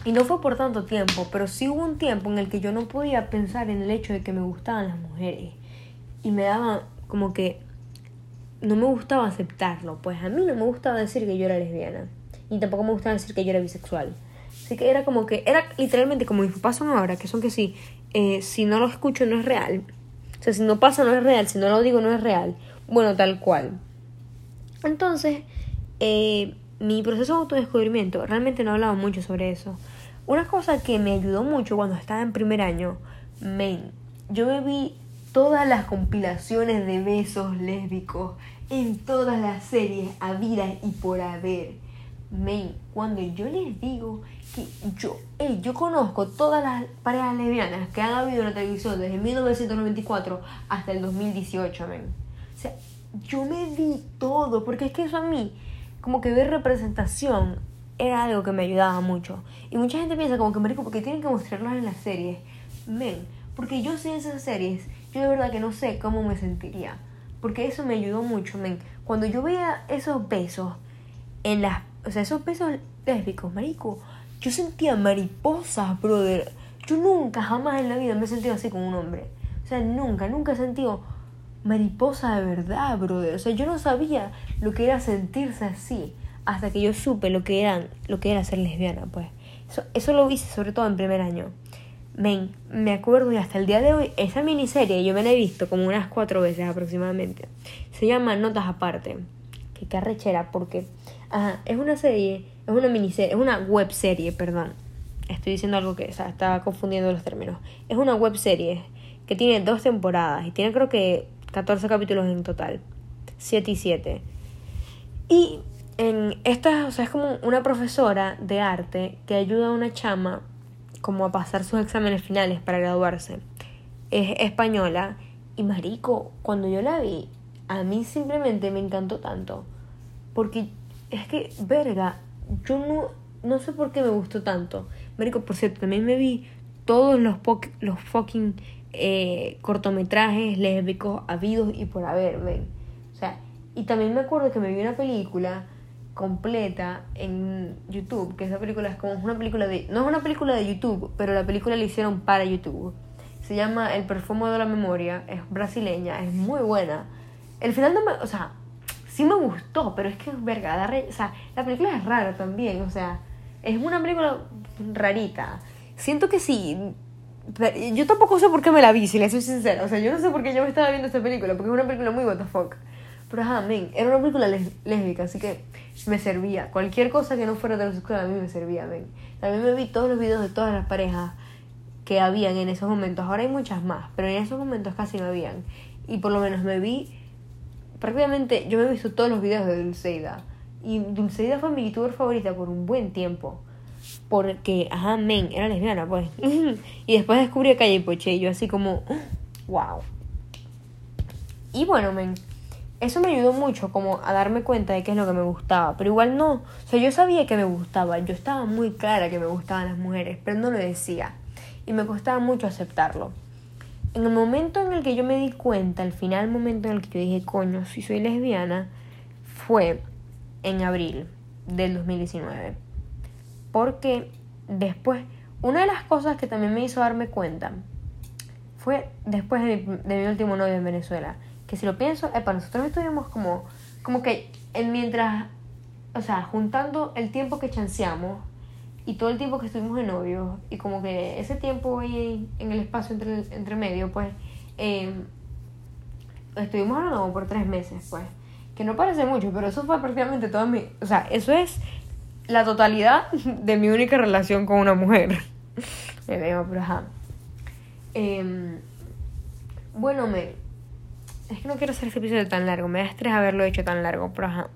Y no fue por tanto tiempo, pero sí hubo un tiempo en el que yo no podía pensar en el hecho de que me gustaban las mujeres. Y me daba como que no me gustaba aceptarlo. Pues a mí no me gustaba decir que yo era lesbiana. Y tampoco me gustaba decir que yo era bisexual. Así que era como que, era literalmente como mis papás ahora, que son que sí, eh, si no lo escucho no es real. O sea, si no pasa no es real, si no lo digo no es real. Bueno, tal cual. Entonces, eh, mi proceso de autodescubrimiento, realmente no hablaba mucho sobre eso. Una cosa que me ayudó mucho cuando estaba en primer año, main, yo me vi todas las compilaciones de besos lésbicos en todas las series habidas y por haber. Main, cuando yo les digo que yo, yo conozco todas las parejas lesbianas que han habido en la televisión desde 1994 hasta el 2018, men. O sea, yo me vi todo, porque es que eso a mí, como que ver representación era algo que me ayudaba mucho. Y mucha gente piensa como que, marico, porque tienen que mostrarlos en las series. Men, porque yo sé esas series, yo de verdad que no sé cómo me sentiría. Porque eso me ayudó mucho, men. Cuando yo veía esos besos en las... O sea, esos besos lésbicos, marico, yo sentía mariposas, brother. Yo nunca, jamás en la vida me he sentido así con un hombre. O sea, nunca, nunca he sentido mariposa de verdad, brother. O sea, yo no sabía lo que era sentirse así hasta que yo supe lo que, eran, lo que era ser lesbiana, pues. Eso, eso lo hice sobre todo en primer año. Men, me acuerdo y hasta el día de hoy, esa miniserie yo me la he visto como unas cuatro veces aproximadamente. Se llama Notas Aparte. Que carrechera, porque ajá, es una serie, es una miniserie, es una web serie, perdón. Estoy diciendo algo que o sea, estaba confundiendo los términos. Es una web serie que tiene dos temporadas y tiene creo que 14 capítulos en total. 7 y 7. Y en esta, o sea, es como una profesora de arte que ayuda a una chama como a pasar sus exámenes finales para graduarse. Es española y marico, cuando yo la vi, a mí simplemente me encantó tanto. Porque es que, verga, yo no, no sé por qué me gustó tanto. Marico, por cierto, también me vi todos los, los fucking eh, cortometrajes lésbicos habidos y por haber, ven. O sea, y también me acuerdo que me vi una película completa en YouTube, que esa película es como una película de... No es una película de YouTube, pero la película la hicieron para YouTube. Se llama El perfume de la memoria, es brasileña, es muy buena. El final no me... O sea, sí me gustó, pero es que es verga, o sea, la película es rara también, o sea, es una película rarita. Siento que sí, yo tampoco sé por qué me la vi, si le soy sincera. O sea, yo no sé por qué yo me estaba viendo esta película, porque es una película muy what the fuck. Pero ajá, men, era una película lésbica, así que me servía. Cualquier cosa que no fuera heterosexual a mí me servía, men. También me vi todos los videos de todas las parejas que habían en esos momentos. Ahora hay muchas más, pero en esos momentos casi no habían. Y por lo menos me vi, prácticamente, yo me he visto todos los videos de Dulceida. Y Dulceida fue mi youtuber favorita por un buen tiempo porque, ajá, men, era lesbiana, pues. y después descubrí a Calle Poche y yo así como, wow. Y bueno, men, eso me ayudó mucho como a darme cuenta de qué es lo que me gustaba, pero igual no, o sea, yo sabía que me gustaba, yo estaba muy clara que me gustaban las mujeres, pero no lo decía y me costaba mucho aceptarlo. En el momento en el que yo me di cuenta, al final momento en el que yo dije, coño, si soy lesbiana, fue en abril del 2019 porque después, una de las cosas que también me hizo darme cuenta fue después de mi, último novio en Venezuela. Que si lo pienso, para nosotros estuvimos como, como que en mientras, o sea, juntando el tiempo que chanceamos y todo el tiempo que estuvimos de novio y como que ese tiempo ahí en el espacio entre, entre medio, pues, em, estuvimos hablando por tres meses, pues. Que no parece mucho, pero eso fue prácticamente todo mi... O sea, eso es la totalidad de mi única relación con una mujer. me veo, pero ajá. Em, bueno, me. Es que no quiero hacer este episodio tan largo. Me da estrés haberlo hecho tan largo, pero ajá.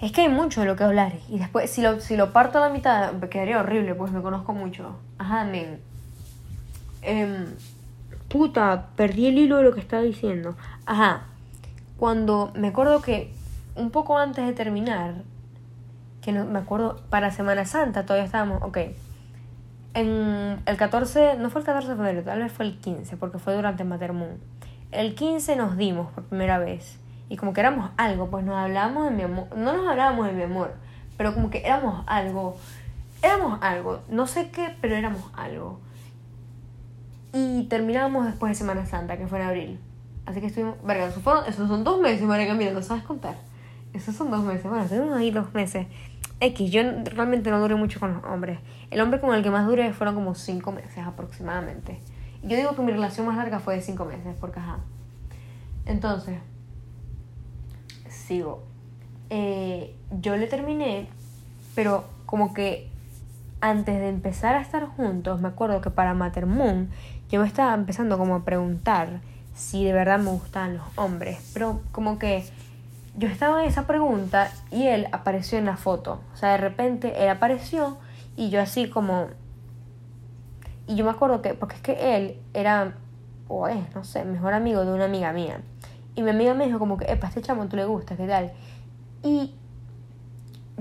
Es que hay mucho de lo que hablar. Y después, si lo, si lo parto a la mitad, quedaría horrible, pues me conozco mucho. Ajá, men. Em, puta, perdí el hilo de lo que estaba diciendo. Ajá. Cuando me acuerdo que un poco antes de terminar, que no me acuerdo, para Semana Santa todavía estábamos, ok. En el 14, no fue el 14 de febrero, tal vez fue el 15, porque fue durante Matermoon. El 15 nos dimos por primera vez. Y como que éramos algo, pues nos hablábamos de mi amor. No nos hablábamos de mi amor, pero como que éramos algo. Éramos algo. No sé qué, pero éramos algo. Y terminamos después de Semana Santa, que fue en abril. Así que estuvimos. Verga, esos, son dos meses, marica, mira, no sabes contar. Esos son dos meses. Bueno, estuvimos ahí dos meses. X, yo realmente no duré mucho con los hombres. El hombre con el que más duré fueron como cinco meses aproximadamente. Yo digo que mi relación más larga fue de cinco meses, porque ajá. Entonces, sigo. Eh, yo le terminé, pero como que antes de empezar a estar juntos, me acuerdo que para Moon yo me estaba empezando como a preguntar si de verdad me gustaban los hombres, pero como que yo estaba en esa pregunta y él apareció en la foto. O sea, de repente él apareció y yo así como... Y yo me acuerdo que, porque es que él era, o es, no sé, mejor amigo de una amiga mía. Y mi amiga me dijo como que, epa, este chamo tú le gusta, ¿qué tal? Y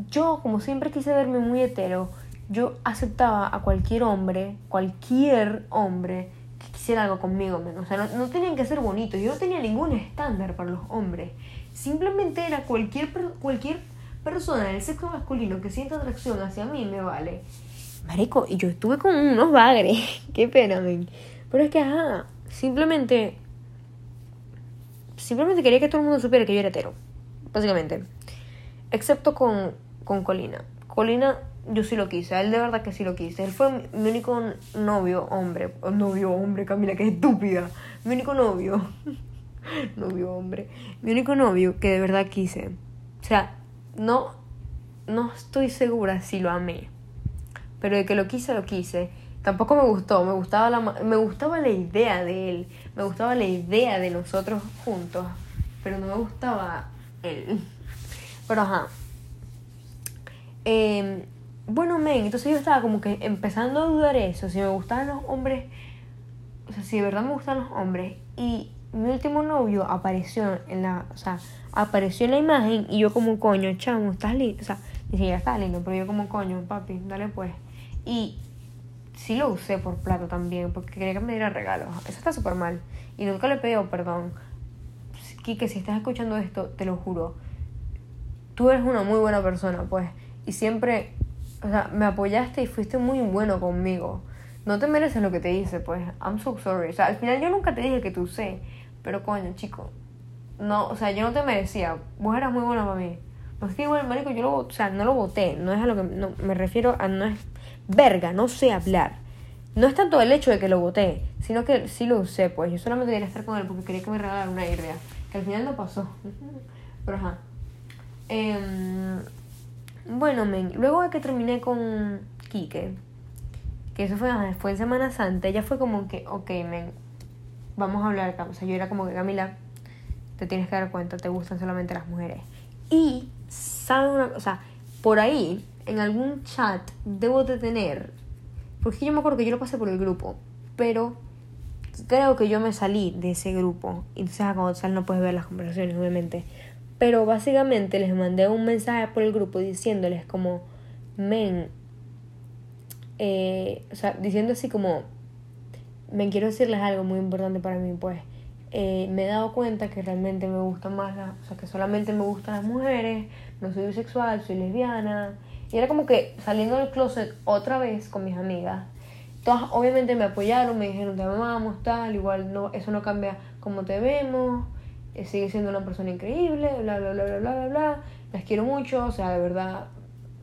yo, como siempre quise verme muy hetero, yo aceptaba a cualquier hombre, cualquier hombre que quisiera algo conmigo. O sea, no, no tenían que ser bonitos. Yo no tenía ningún estándar para los hombres. Simplemente era cualquier, cualquier persona del sexo masculino que sienta atracción hacia mí me vale. Marico, y yo estuve con unos bagres. Qué pena, men. Pero es que, ajá, simplemente simplemente quería que todo el mundo supiera que yo era hetero, básicamente. Excepto con, con Colina. Colina yo sí lo quise, él de verdad que sí lo quise. Él fue mi, único novio hombre. Novio hombre, Camila, qué estúpida. Mi único novio. novio hombre. Mi único novio que de verdad quise. O sea, no, no estoy segura si lo amé. Pero de que lo quise, lo quise. Tampoco me gustó, me gustaba la, me gustaba la idea de él, me gustaba la idea de nosotros juntos, pero no me gustaba él. Pero ajá. Eh, bueno, men, entonces yo estaba como que empezando a dudar eso, si me gustaban los hombres, o sea, si de verdad me gustan los hombres. Y mi último novio apareció en la, o sea, apareció en la imagen y yo como coño, chamo, estás lindo, o sea, ni siquiera estás lindo, pero yo como coño, papi, dale pues. Y sí lo usé por plato también, porque quería que me diera regalos. Eso está súper mal. Y nunca le pedí perdón. Kike, si estás escuchando esto, te lo juro. Tú eres una muy buena persona, pues. Y siempre o sea, me apoyaste y fuiste muy bueno conmigo. No te mereces lo que te hice, pues. I'm so sorry. O sea, al final yo nunca te dije que tú sé. Pero coño, chico. No, o sea, yo no te merecía. Vos eras muy bueno para mí. Pues que igual, marico, yo lo, o sea, no lo voté. No es a lo que, no, me refiero a, no es, verga, no sé hablar. No es tanto el hecho de que lo voté, sino que sí lo usé, pues. Yo solamente quería estar con él porque quería que me regalara una idea. Que al final no pasó. Pero ajá. Eh, bueno, men, luego de que terminé con Kike, que eso fue, fue en Semana Santa, ella fue como que, ok, men, vamos a hablar, o sea, yo era como que, Camila, te tienes que dar cuenta, te gustan solamente las mujeres. Y, ¿saben una O sea, por ahí, en algún chat, debo de tener, porque yo me acuerdo que yo lo pasé por el grupo, pero creo que yo me salí de ese grupo. Entonces, cuando sales no puedes ver las conversaciones, obviamente. Pero básicamente les mandé un mensaje por el grupo diciéndoles como, men, eh, o sea, diciendo así como, me quiero decirles algo muy importante para mí, pues eh, me he dado cuenta que realmente me gustan más las, o sea, que solamente me gustan las mujeres, no soy bisexual, soy lesbiana. Y era como que saliendo del closet otra vez con mis amigas. Todas obviamente me apoyaron, me dijeron te amamos, tal, igual no, eso no cambia como te vemos. Eh, sigue siendo una persona increíble, bla, bla, bla, bla, bla, bla, bla. Las quiero mucho, o sea, de verdad,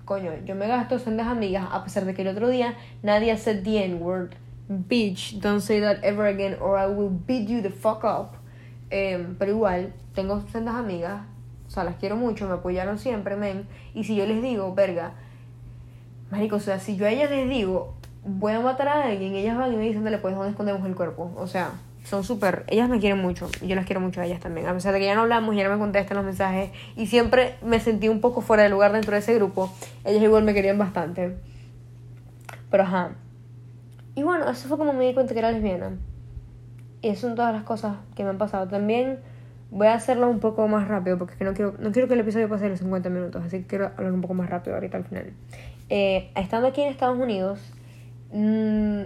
coño, yo me gasto en las amigas, a pesar de que el otro día nadie said the N-word. Bitch, don't say that ever again or I will beat you the fuck up. Em, pero igual, tengo sendas amigas, o sea, las quiero mucho, me apoyaron siempre, men. Y si yo les digo, verga, marico, o sea, si yo a ellas les digo, voy a matar a alguien, ellas van y me dicen, dale, pues, ¿dónde escondemos el cuerpo? O sea, son súper, ellas me quieren mucho y yo las quiero mucho a ellas también. A pesar de que ya no hablamos, ya no me contestan los mensajes y siempre me sentí un poco fuera de lugar dentro de ese grupo, ellas igual me querían bastante. Pero ajá. Y bueno, eso fue como me di cuenta que era lesbiana. Y eso son todas las cosas que me han pasado. También voy a hacerlo un poco más rápido porque es que no quiero, no quiero que el episodio pase los 50 minutos, así que quiero hablar un poco más rápido ahorita al final. Eh, estando aquí en Estados Unidos, mmm,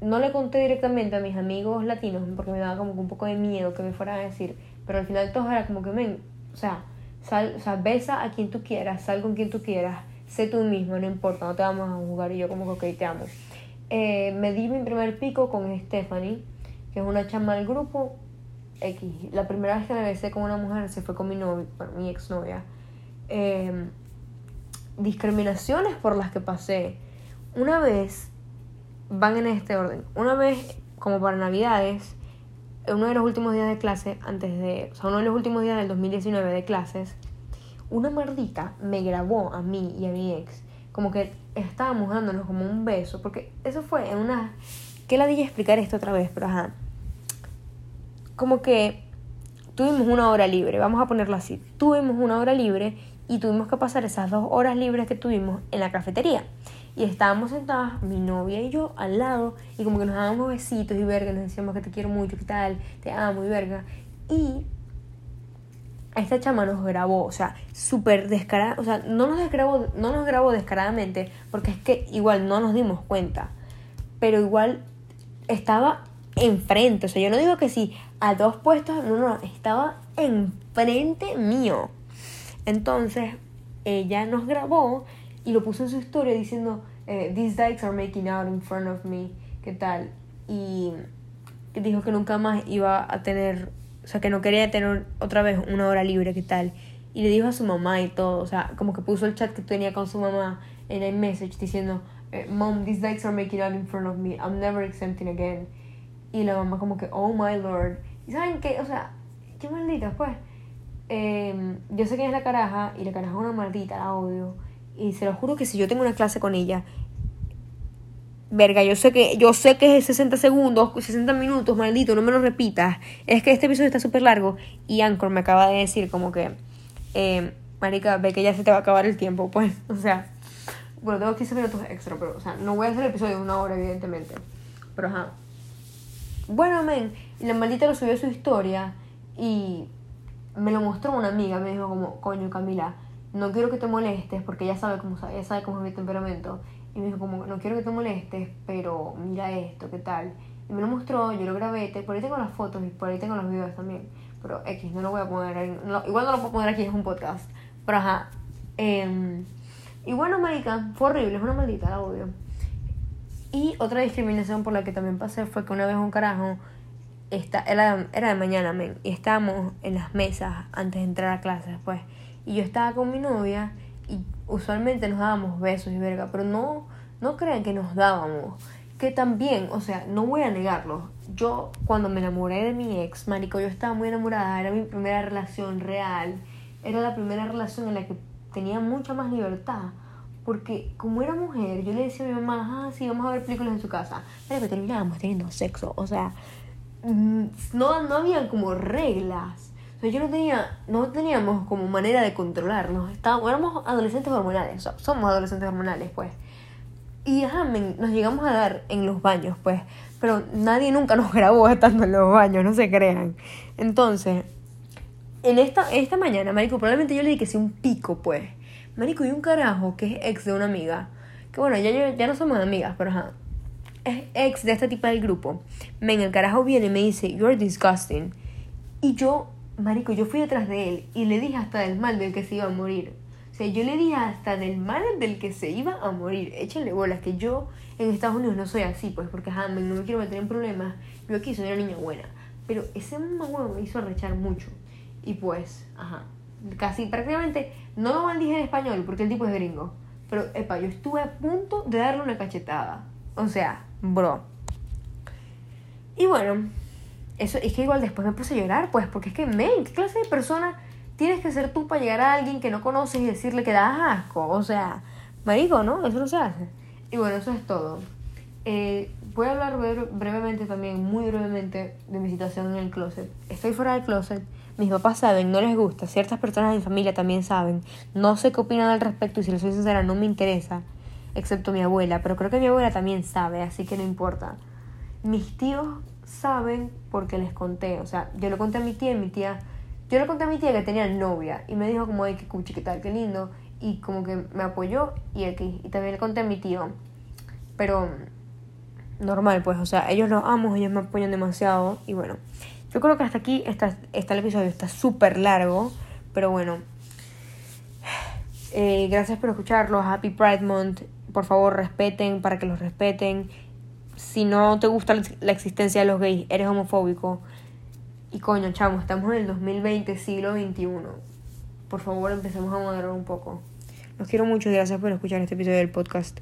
no le conté directamente a mis amigos latinos porque me daba como un poco de miedo que me fueran a decir, pero al final todos era como que, men, o sea, sal, o sea, besa a quien tú quieras, sal con quien tú quieras, sé tú mismo, no importa, no te vamos a jugar y yo como que, ok, te amo. Eh, me di mi primer pico con Stephanie, que es una chama del grupo X. La primera vez que me besé con una mujer se fue con mi novia, mi exnovia. Eh, discriminaciones por las que pasé. Una vez van en este orden. Una vez, como para Navidades, uno de los últimos días de clase, antes de, o sea, uno de los últimos días del 2019 de clases, una mardita me grabó a mí y a mi ex, como que estábamos dándonos como un beso, porque eso fue en una... ¿Qué la dije explicar esto otra vez? Pero ajá. Como que tuvimos una hora libre, vamos a ponerlo así. Tuvimos una hora libre y tuvimos que pasar esas dos horas libres que tuvimos en la cafetería. Y estábamos sentadas, mi novia y yo, al lado, y como que nos dábamos besitos y verga, nos decíamos que te quiero mucho, que tal, te amo y verga. Y esta chama nos grabó, o sea, súper descarada, o sea, no nos, grabó, no nos grabó descaradamente, porque es que igual no nos dimos cuenta, pero igual estaba enfrente, o sea, yo no digo que sí, a dos puestos, no, no, estaba enfrente mío. Entonces, ella nos grabó y lo puso en su historia diciendo, eh, These dykes are making out in front of me, ¿qué tal? Y dijo que nunca más iba a tener o sea, que no quería tener otra vez una hora libre, ¿qué tal? Y le dijo a su mamá y todo, o sea, como que puso el chat que tenía con su mamá en el message diciendo, eh, Mom, these dikes are making out in front of me, I'm never exempting again. Y la mamá como que, oh my lord. Y saben qué, o sea, qué maldita, pues. Eh, yo sé que es la caraja y la caraja es una maldita, la odio. Y se lo juro que si yo tengo una clase con ella, verga, yo sé que yo sé que es 60 segundos, 60 minutos, maldito, no me lo repitas. Es que este episodio está súper largo y Anchor me acaba de decir como que, eh, marica, ve que ya se te va a acabar el tiempo, pues, o sea, bueno, tengo 15 minutos extra, pero, o sea, no voy a hacer el episodio de una hora, evidentemente. Pero, ajá. Bueno, men, la maldita lo subió a su historia y me lo mostró una amiga, me dijo como, coño, Camila, no quiero que te molestes porque ella sabe cómo, ella sabe cómo es mi temperamento. Y me dijo como, no quiero que te molestes, pero mira esto, ¿qué tal? Y me lo mostró, yo lo grabé, por ahí tengo las fotos y por ahí tengo los videos también. Pero X, no lo voy a poner ahí, igual no lo puedo poner aquí, es un podcast. Pero ajá. Eh, y bueno, marica, fue horrible, es una maldita, la odio. Y otra discriminación por la que también pasé fue que una vez un carajo esta, era, era de mañana, men, y estábamos en las mesas antes de entrar a clases, pues. Y yo estaba con mi novia y usualmente nos dábamos besos y verga, pero no, no crean que nos dábamos. Que también, o sea, no voy a negarlo. Yo, cuando me enamoré de mi ex, marico, yo estaba muy enamorada, era mi primera relación real, era la primera relación en la que tenía mucha más libertad. Porque como era mujer, yo le decía a mi mamá, ah, sí, vamos a ver películas en su casa. Pero que terminábamos teniendo sexo. O sea, mm, no, no había como reglas. Yo no tenía, no teníamos como manera de controlarnos. Estábamos, éramos adolescentes hormonales, somos adolescentes hormonales, pues. Y ajá, nos llegamos a dar en los baños, pues. Pero nadie nunca nos grabó estando en los baños, no se crean. Entonces, en esta, esta mañana, Marico, probablemente yo le dije que sí un pico, pues. Marico, y un carajo que es ex de una amiga. Que bueno, ya, ya no somos amigas, pero ajá. Es ex de este tipo del grupo. Men, el carajo viene y me dice, You're disgusting. Y yo marico, yo fui detrás de él y le dije hasta del mal del que se iba a morir. O sea, yo le dije hasta del mal del que se iba a morir. Échenle bolas, que yo en Estados Unidos no soy así, pues, porque ajá, no me quiero meter en problemas. Yo aquí soy una niña buena. Pero ese huevo me hizo arrechar mucho. Y pues, ajá, casi prácticamente, no lo maldije en español porque el tipo es gringo. Pero, epa, yo estuve a punto de darle una cachetada. O sea, bro. Y bueno, eso es que igual después me puse a llorar, pues, porque es que, men, ¿qué clase de persona tienes que ser tú para llegar a alguien que no conoces y decirle que das asco? O sea, marico, ¿no? Eso no se hace. Y bueno, eso es todo. Eh, voy a hablar brevemente también, muy brevemente, de mi situación en el closet. Estoy fuera del closet, mis papás saben, no les gusta, ciertas personas de mi familia también saben. No sé qué opinan al respecto y si les soy sincera no me interesa, excepto mi abuela, pero creo que mi abuela también sabe, así que no importa. Mis tíos saben porque les conté. O sea, yo le conté a mi tía y mi tía. Yo le conté a mi tía que tenía novia y me dijo como, ay, qué cuchi, qué tal, qué lindo. Y como que me apoyó y aquí. Y también le conté a mi tío. Pero normal, pues, o sea, ellos los amo, ellos me apoyan demasiado. Y bueno, yo creo que hasta aquí está, está el episodio, está súper largo. Pero bueno, eh, gracias por escucharlo. Happy Pride Month. Por favor, respeten para que los respeten si no te gusta la existencia de los gays, eres homofóbico. Y coño, chamo, estamos en el 2020, siglo XXI. Por favor, empecemos a moderar un poco. Los quiero mucho gracias por escuchar este episodio del podcast.